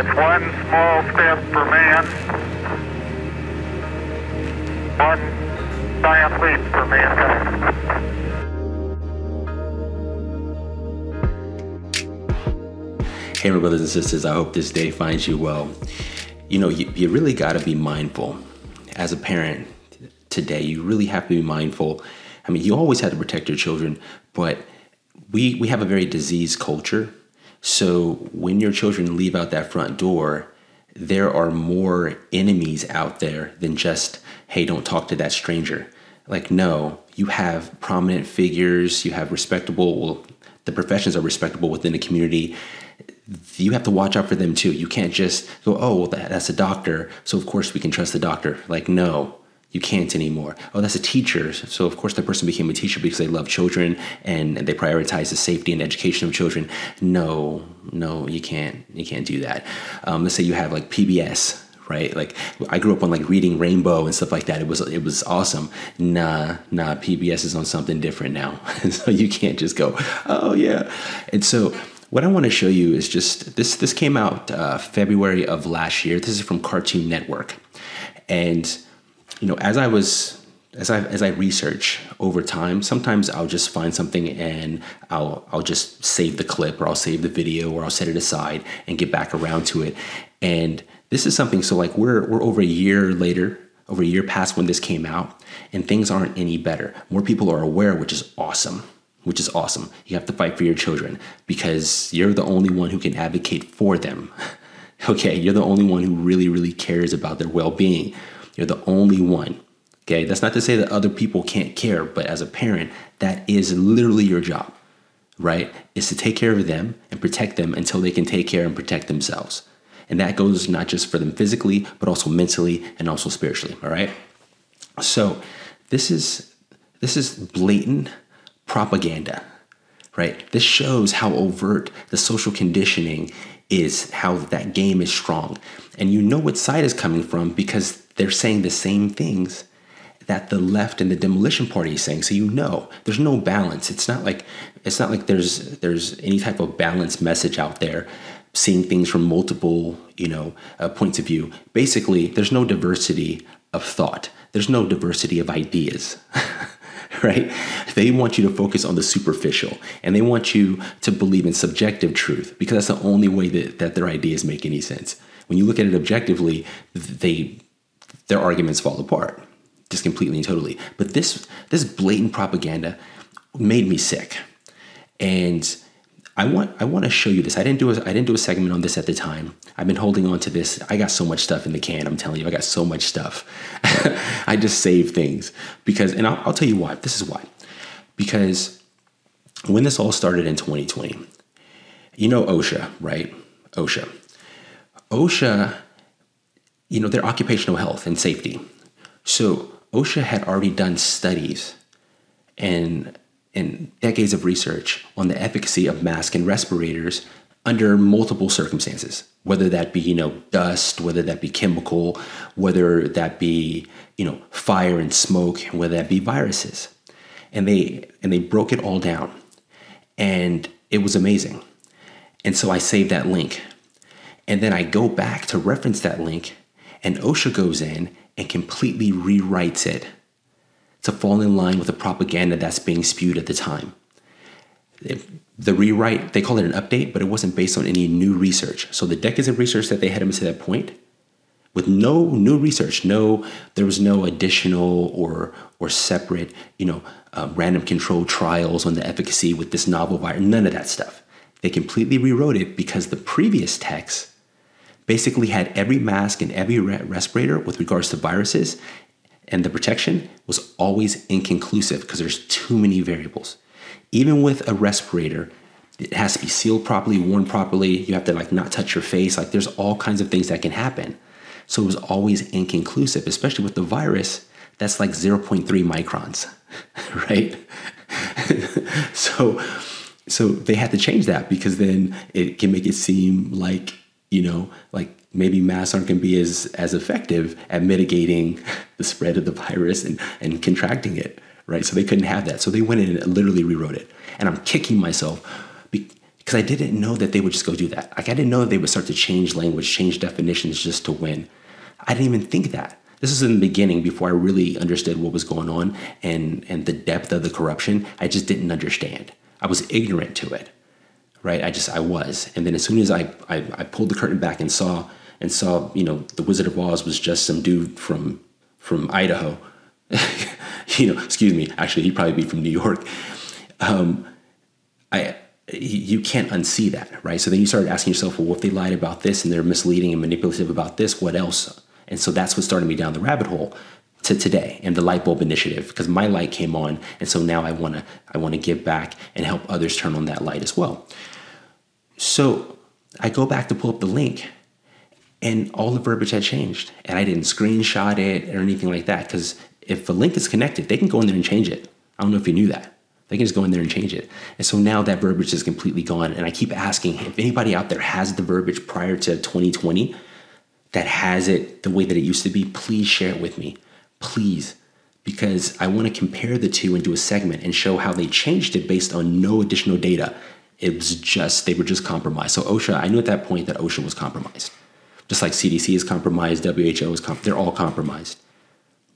It's one small step for man, one giant leap for mankind. Hey, my brothers and sisters, I hope this day finds you well. You know, you, you really got to be mindful. As a parent today, you really have to be mindful. I mean, you always have to protect your children, but we, we have a very diseased culture. So when your children leave out that front door, there are more enemies out there than just, hey, don't talk to that stranger. Like, no, you have prominent figures, you have respectable, well, the professions are respectable within the community you have to watch out for them too. You can't just go, oh, well, that, that's a doctor, so of course we can trust the doctor. Like, no, you can't anymore. Oh, that's a teacher, so of course the person became a teacher because they love children and they prioritize the safety and education of children. No, no, you can't. You can't do that. Um, let's say you have like PBS, right? Like I grew up on like reading Rainbow and stuff like that. It was it was awesome. Nah, nah, PBS is on something different now. so you can't just go, oh yeah. And so what I want to show you is just this. This came out uh, February of last year. This is from Cartoon Network, and you know, as I was as I as I research over time, sometimes I'll just find something and I'll I'll just save the clip or I'll save the video or I'll set it aside and get back around to it. And this is something. So like we're we're over a year later, over a year past when this came out, and things aren't any better. More people are aware, which is awesome which is awesome. You have to fight for your children because you're the only one who can advocate for them. okay, you're the only one who really, really cares about their well being. You're the only one. Okay, that's not to say that other people can't care, but as a parent, that is literally your job, right? Is to take care of them and protect them until they can take care and protect themselves. And that goes not just for them physically, but also mentally and also spiritually, all right? So, this is this is blatant propaganda, right? This shows how overt the social conditioning is, how that game is strong. And you know what side is coming from because they're saying the same things that the left and the demolition party is saying. So you know there's no balance. It's not like it's not like there's there's any type of balanced message out there seeing things from multiple you know uh, points of view basically there's no diversity of thought there's no diversity of ideas right? They want you to focus on the superficial and they want you to believe in subjective truth because that's the only way that, that their ideas make any sense. When you look at it objectively, they their arguments fall apart just completely and totally. But this this blatant propaganda made me sick. And I want I want to show you this. I didn't do a I didn't do a segment on this at the time. I've been holding on to this. I got so much stuff in the can. I'm telling you, I got so much stuff. I just save things because, and I'll, I'll tell you why. This is why. Because when this all started in 2020, you know OSHA, right? OSHA. OSHA, you know, their occupational health and safety. So OSHA had already done studies and and decades of research on the efficacy of masks and respirators under multiple circumstances whether that be you know dust whether that be chemical whether that be you know fire and smoke whether that be viruses. And they and they broke it all down. And it was amazing. And so i saved that link. And then i go back to reference that link and osha goes in and completely rewrites it to fall in line with the propaganda that's being spewed at the time. The rewrite, they call it an update, but it wasn't based on any new research. So the decades of research that they had up to that point, with no new research, no, there was no additional or or separate, you know, uh, random controlled trials on the efficacy with this novel virus. None of that stuff. They completely rewrote it because the previous text basically had every mask and every re- respirator with regards to viruses and the protection was always inconclusive because there's too many variables. Even with a respirator, it has to be sealed properly, worn properly. You have to like not touch your face. Like there's all kinds of things that can happen. So it was always inconclusive, especially with the virus. That's like 0.3 microns, right? so so they had to change that because then it can make it seem like, you know, like maybe masks aren't going to be as as effective at mitigating the spread of the virus and and contracting it right so they couldn't have that so they went in and literally rewrote it and i'm kicking myself because I didn't know that they would just go do that. Like I didn't know that they would start to change language, change definitions just to win. I didn't even think that. This was in the beginning before I really understood what was going on and and the depth of the corruption. I just didn't understand. I was ignorant to it. Right? I just I was. And then as soon as I I, I pulled the curtain back and saw and saw, you know, the Wizard of Oz was just some dude from from Idaho. you know, excuse me, actually he'd probably be from New York. Um, I you can't unsee that, right? So then you started asking yourself, well, if they lied about this and they're misleading and manipulative about this, what else? And so that's what started me down the rabbit hole to today and the light bulb initiative because my light came on and so now I want to I want to give back and help others turn on that light as well. So I go back to pull up the link and all the verbiage had changed and I didn't screenshot it or anything like that because if the link is connected, they can go in there and change it. I don't know if you knew that. They can just go in there and change it. And so now that verbiage is completely gone. And I keep asking if anybody out there has the verbiage prior to 2020 that has it the way that it used to be, please share it with me. Please. Because I want to compare the two do a segment and show how they changed it based on no additional data. It was just, they were just compromised. So OSHA, I knew at that point that OSHA was compromised. Just like CDC is compromised, WHO is compromised, they're all compromised,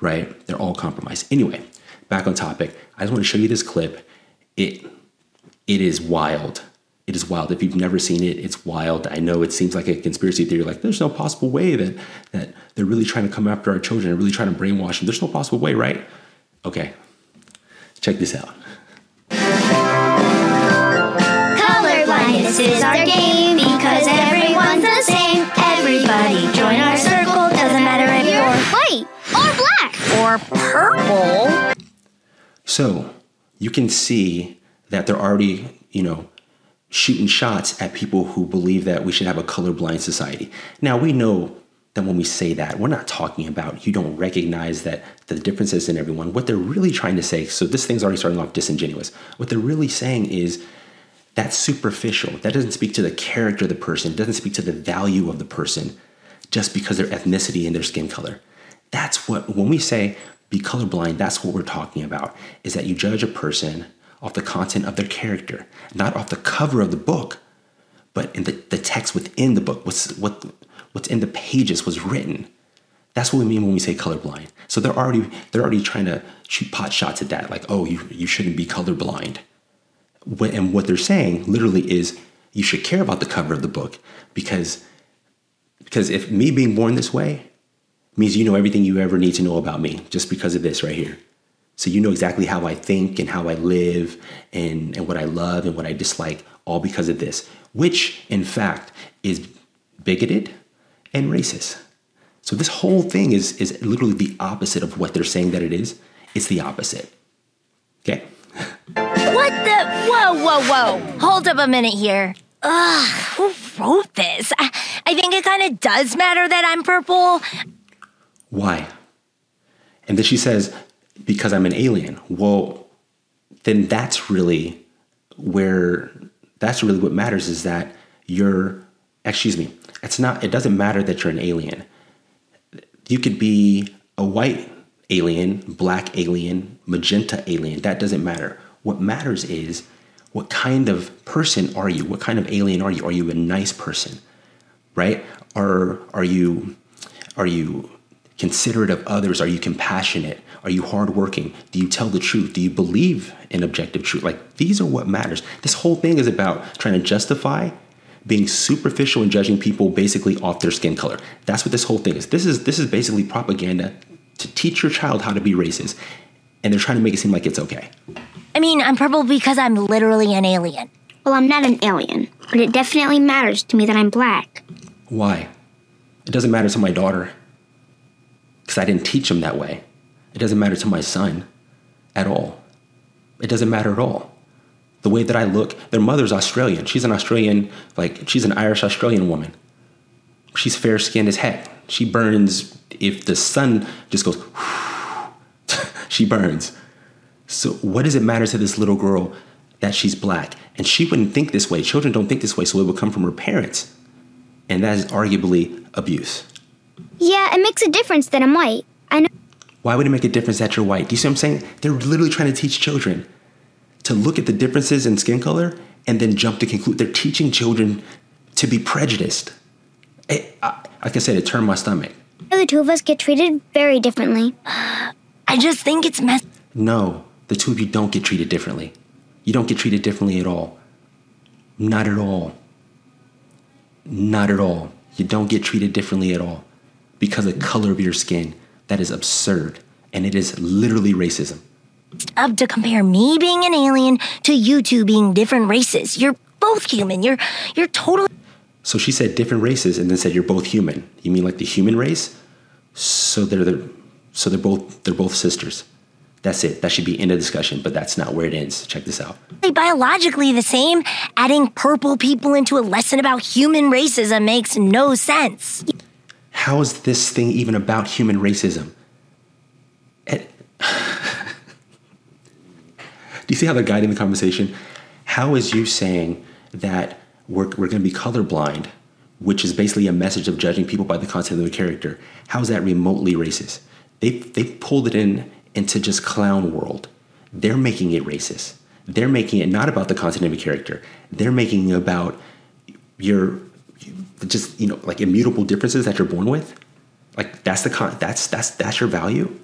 right? They're all compromised. Anyway, back on topic. I just want to show you this clip. It, it is wild it is wild. If you've never seen it, it's wild. I know it seems like a conspiracy theory, like there's no possible way that that they're really trying to come after our children and really trying to brainwash them. There's no possible way, right? Okay, check this out. Blindness is our game because everyone's the same. Everybody join our circle. Doesn't matter if you're white or black or purple. So you can see that they're already, you know, shooting shots at people who believe that we should have a colorblind society. Now, we know that when we say that, we're not talking about you don't recognize that the differences in everyone. What they're really trying to say, so this thing's already starting off disingenuous. What they're really saying is that's superficial. That doesn't speak to the character of the person, doesn't speak to the value of the person just because their ethnicity and their skin color. That's what, when we say be colorblind, that's what we're talking about, is that you judge a person off the content of their character, not off the cover of the book, but in the, the text within the book, what's, what, what's in the pages was written. That's what we mean when we say colorblind. So they're already they're already trying to shoot pot shots at that, like, oh, you, you shouldn't be colorblind. And what they're saying literally is you should care about the cover of the book because because if me being born this way means you know everything you ever need to know about me just because of this right here. So you know exactly how I think and how I live and, and what I love and what I dislike, all because of this, which in fact is bigoted and racist. So this whole thing is, is literally the opposite of what they're saying that it is. It's the opposite. Okay? What the? Whoa, whoa, whoa. Hold up a minute here. Ugh, who wrote this? I, I think it kind of does matter that I'm purple. Why? And then she says, because I'm an alien. Well, then that's really where that's really what matters is that you're excuse me it's not it doesn't matter that you're an alien you could be a white alien black alien magenta alien that doesn't matter what matters is what kind of person are you what kind of alien are you are you a nice person right are are you are you considerate of others are you compassionate are you hardworking? Do you tell the truth? Do you believe in objective truth? Like, these are what matters. This whole thing is about trying to justify being superficial and judging people basically off their skin color. That's what this whole thing is. This is this is basically propaganda to teach your child how to be racist, and they're trying to make it seem like it's okay. I mean, I'm purple because I'm literally an alien. Well, I'm not an alien, but it definitely matters to me that I'm black. Why? It doesn't matter to my daughter because I didn't teach them that way. It doesn't matter to my son at all. It doesn't matter at all. The way that I look, their mother's Australian. She's an Australian, like, she's an Irish Australian woman. She's fair skinned as heck. She burns, if the sun just goes, she burns. So, what does it matter to this little girl that she's black? And she wouldn't think this way. Children don't think this way, so it would come from her parents. And that is arguably abuse. Yeah, it makes a difference that I'm white. I know. Why would it make a difference that you're white? Do you see what I'm saying? They're literally trying to teach children to look at the differences in skin color and then jump to conclude. They're teaching children to be prejudiced. It, I, like I said, it turned my stomach. The two of us get treated very differently. I just think it's messed. No, the two of you don't get treated differently. You don't get treated differently at all. Not at all. Not at all. You don't get treated differently at all because of the color of your skin. That is absurd. And it is literally racism. up to compare me being an alien to you two being different races. You're both human. You're you're totally So she said different races and then said you're both human. You mean like the human race? So they're the, so they're both they're both sisters. That's it. That should be end of discussion, but that's not where it ends. Check this out. biologically the same. Adding purple people into a lesson about human racism makes no sense. How is this thing even about human racism? It- Do you see how they're guiding the conversation? How is you saying that we're, we're going to be colorblind, which is basically a message of judging people by the content of their character? How is that remotely racist? They, they pulled it in into just clown world. They're making it racist. They're making it not about the content of a character. They're making it about your just you know like immutable differences that you're born with. Like that's the con. That's that's that's your value.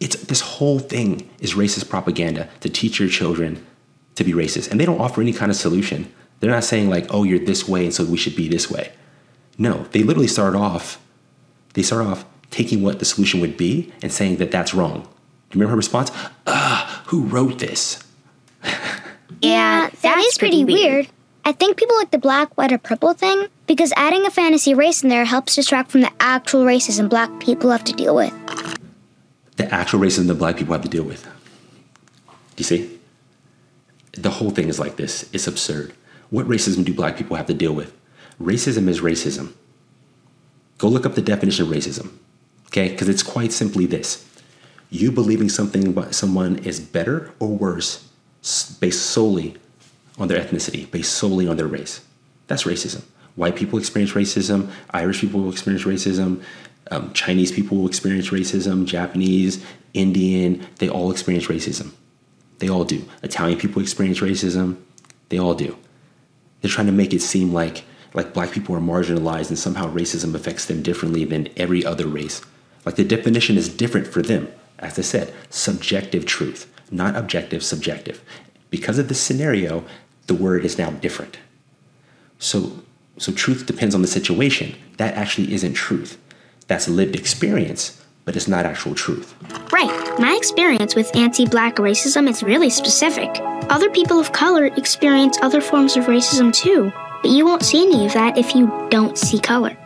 It's this whole thing is racist propaganda to teach your children to be racist, and they don't offer any kind of solution. They're not saying like, "Oh, you're this way, and so we should be this way." No, they literally start off. They start off taking what the solution would be and saying that that's wrong. Do you remember her response? Ah, who wrote this? Yeah, that is pretty weird. I think people like the black, white, or purple thing because adding a fantasy race in there helps distract from the actual racism black people have to deal with. the actual racism that black people have to deal with. Do you see? The whole thing is like this. It's absurd. What racism do black people have to deal with? Racism is racism. Go look up the definition of racism, okay? Because it's quite simply this you believing something about someone is better or worse based solely on their ethnicity, based solely on their race. That's racism. White people experience racism, Irish people experience racism, um, Chinese people experience racism, Japanese, Indian, they all experience racism. They all do. Italian people experience racism. They all do. They're trying to make it seem like like black people are marginalized and somehow racism affects them differently than every other race. Like the definition is different for them. As I said, subjective truth, not objective, subjective. Because of this scenario, the word is now different. So so truth depends on the situation. That actually isn't truth. That's lived experience, but it's not actual truth. Right. My experience with anti black racism is really specific. Other people of color experience other forms of racism too, but you won't see any of that if you don't see color.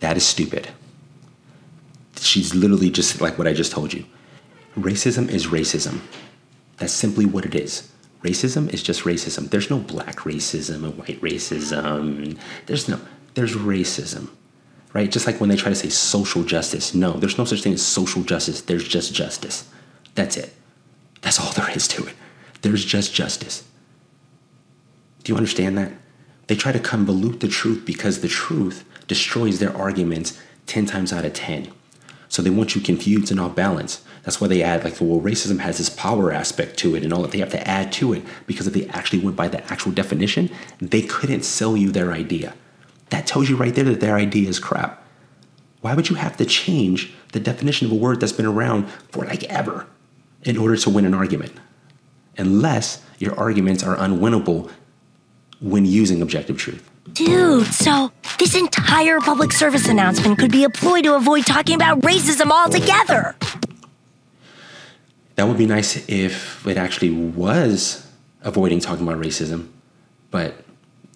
That is stupid. She's literally just like what I just told you. Racism is racism. That's simply what it is. Racism is just racism. There's no black racism and white racism. There's no, there's racism, right? Just like when they try to say social justice. No, there's no such thing as social justice. There's just justice. That's it. That's all there is to it. There's just justice. Do you understand that? They try to convolute the truth because the truth destroys their arguments 10 times out of 10. So they want you confused and off balance. That's why they add, like, well, racism has this power aspect to it and all that they have to add to it because if they actually went by the actual definition, they couldn't sell you their idea. That tells you right there that their idea is crap. Why would you have to change the definition of a word that's been around for like ever in order to win an argument? Unless your arguments are unwinnable when using objective truth. Dude, so this entire public service announcement could be a ploy to avoid talking about racism altogether. That would be nice if it actually was avoiding talking about racism, but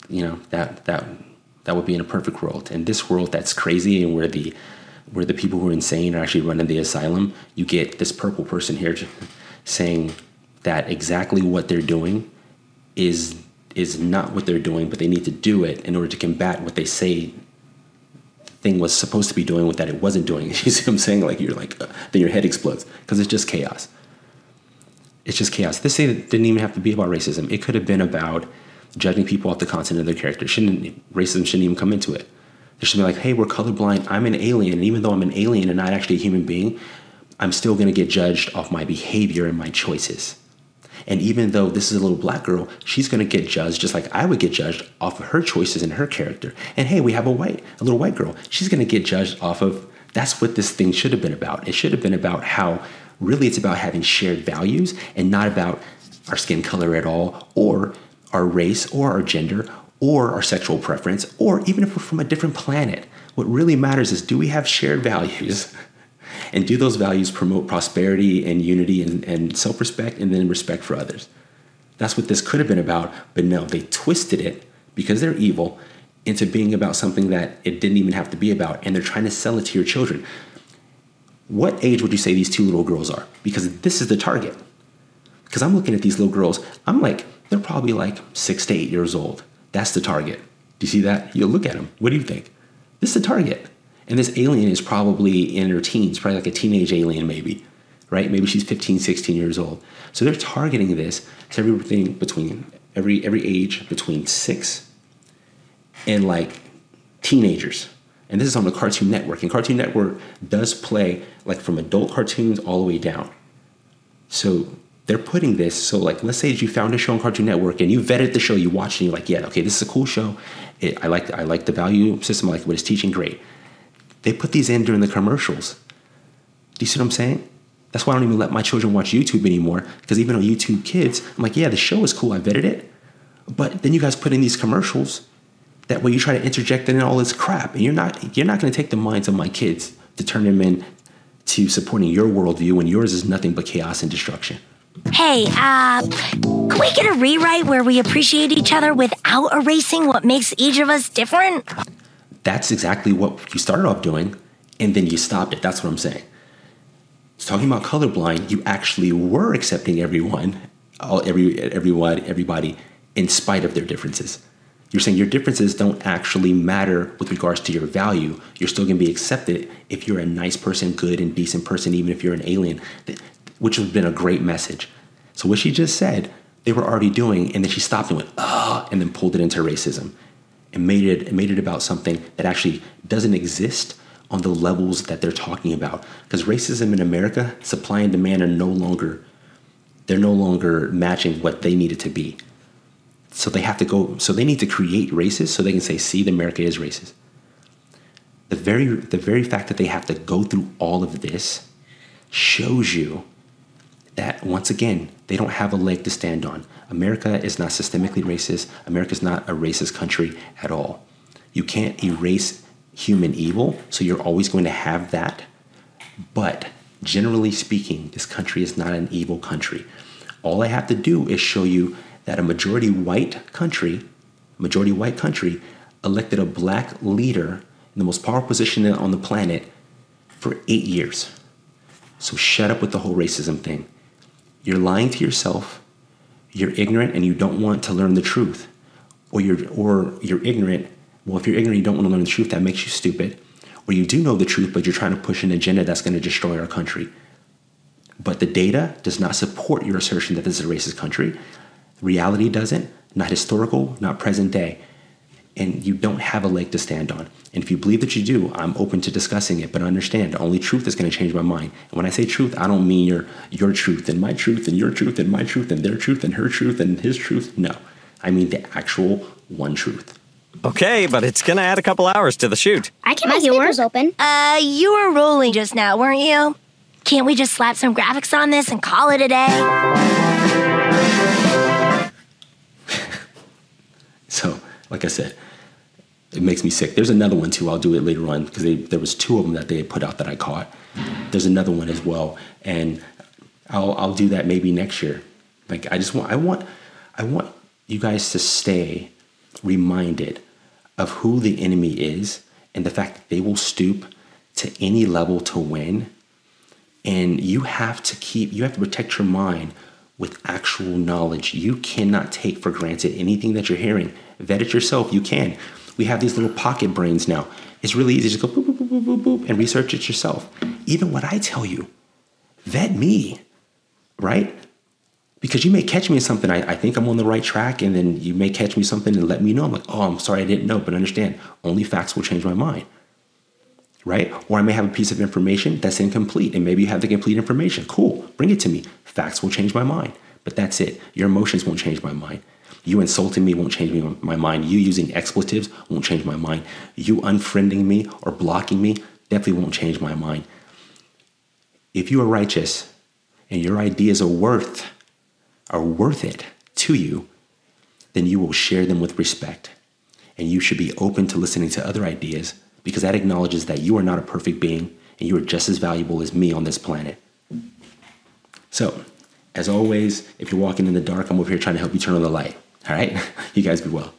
you know that that that would be in a perfect world. In this world that's crazy and where the where the people who are insane are actually running the asylum, you get this purple person here saying that exactly what they're doing is is not what they're doing, but they need to do it in order to combat what they say the thing was supposed to be doing with that it wasn't doing. You see what I'm saying? Like you're like, uh, then your head explodes because it's just chaos. It's just chaos. This thing didn't even have to be about racism. It could have been about judging people off the content of their character. Shouldn't racism shouldn't even come into it. There should be like, hey, we're colorblind. I'm an alien, and even though I'm an alien and not actually a human being, I'm still going to get judged off my behavior and my choices. And even though this is a little black girl, she's going to get judged just like I would get judged off of her choices and her character. And hey, we have a white, a little white girl. She's going to get judged off of that's what this thing should have been about. It should have been about how really it's about having shared values and not about our skin color at all or our race or our gender or our sexual preference or even if we're from a different planet. What really matters is do we have shared values? And do those values promote prosperity and unity and, and self respect and then respect for others? That's what this could have been about, but no, they twisted it because they're evil into being about something that it didn't even have to be about, and they're trying to sell it to your children. What age would you say these two little girls are? Because this is the target. Because I'm looking at these little girls, I'm like, they're probably like six to eight years old. That's the target. Do you see that? You look at them. What do you think? This is the target. And this alien is probably in her teens, probably like a teenage alien, maybe, right? Maybe she's 15, 16 years old. So they're targeting this to everything between every every age between six and like teenagers. And this is on the Cartoon Network. And Cartoon Network does play like from adult cartoons all the way down. So they're putting this. So like, let's say you found a show on Cartoon Network and you vetted the show, you watched and you're like, yeah, okay, this is a cool show. It, I like I like the value system. I like what it's teaching. Great. They put these in during the commercials. Do you see what I'm saying? That's why I don't even let my children watch YouTube anymore. Because even on YouTube Kids, I'm like, yeah, the show is cool. I vetted it. But then you guys put in these commercials. That way you try to interject in all this crap, and you're not you're not going to take the minds of my kids to turn them in to supporting your worldview when yours is nothing but chaos and destruction. Hey, uh, can we get a rewrite where we appreciate each other without erasing what makes each of us different? That's exactly what you started off doing, and then you stopped it. That's what I'm saying. It's Talking about colorblind, you actually were accepting everyone, all, every, everyone, everybody, in spite of their differences. You're saying your differences don't actually matter with regards to your value. You're still going to be accepted if you're a nice person, good and decent person, even if you're an alien, which has been a great message. So what she just said, they were already doing, and then she stopped and went, ah, and then pulled it into racism and made it made it about something that actually doesn't exist on the levels that they're talking about. Because racism in America, supply and demand are no longer they're no longer matching what they need it to be. So they have to go. So they need to create races so they can say, "See, the America is racist." The very the very fact that they have to go through all of this shows you that once again they don't have a leg to stand on. America is not systemically racist. America is not a racist country at all. You can't erase human evil, so you're always going to have that. But generally speaking, this country is not an evil country. All I have to do is show you that a majority white country, majority white country, elected a black leader in the most powerful position on the planet for eight years. So shut up with the whole racism thing. You're lying to yourself. You're ignorant and you don't want to learn the truth. Or you're or you're ignorant. Well, if you're ignorant, you don't want to learn the truth, that makes you stupid. Or you do know the truth, but you're trying to push an agenda that's going to destroy our country. But the data does not support your assertion that this is a racist country. Reality doesn't, not historical, not present day. And you don't have a leg to stand on. And if you believe that you do, I'm open to discussing it, but understand the only truth is going to change my mind. And when I say truth, I don't mean your your truth and my truth and your truth and my truth and their truth and her truth and his truth. No. I mean the actual one truth. Okay, but it's gonna add a couple hours to the shoot. I can make yours open. Uh, you were rolling just now, weren't you? Can't we just slap some graphics on this and call it a day? So, like I said, it makes me sick. There's another one too. I'll do it later on because there was two of them that they put out that I caught. There's another one as well, and I'll I'll do that maybe next year. Like I just want I want I want you guys to stay reminded of who the enemy is and the fact that they will stoop to any level to win. And you have to keep you have to protect your mind with actual knowledge. You cannot take for granted anything that you're hearing. Vet it yourself. You can. We have these little pocket brains now. It's really easy to go boop, boop, boop, boop, boop, and research it yourself. Even what I tell you, vet me, right? Because you may catch me in something, I, I think I'm on the right track, and then you may catch me something and let me know. I'm like, oh, I'm sorry, I didn't know, but understand, only facts will change my mind, right? Or I may have a piece of information that's incomplete, and maybe you have the complete information. Cool, bring it to me. Facts will change my mind. But that's it. Your emotions won't change my mind. You insulting me won't change me, my mind. You using expletives won't change my mind. You unfriending me or blocking me definitely won't change my mind. If you are righteous and your ideas are worth are worth it to you, then you will share them with respect. And you should be open to listening to other ideas because that acknowledges that you are not a perfect being and you are just as valuable as me on this planet. So, as always, if you're walking in the dark, I'm over here trying to help you turn on the light. All right? You guys be well.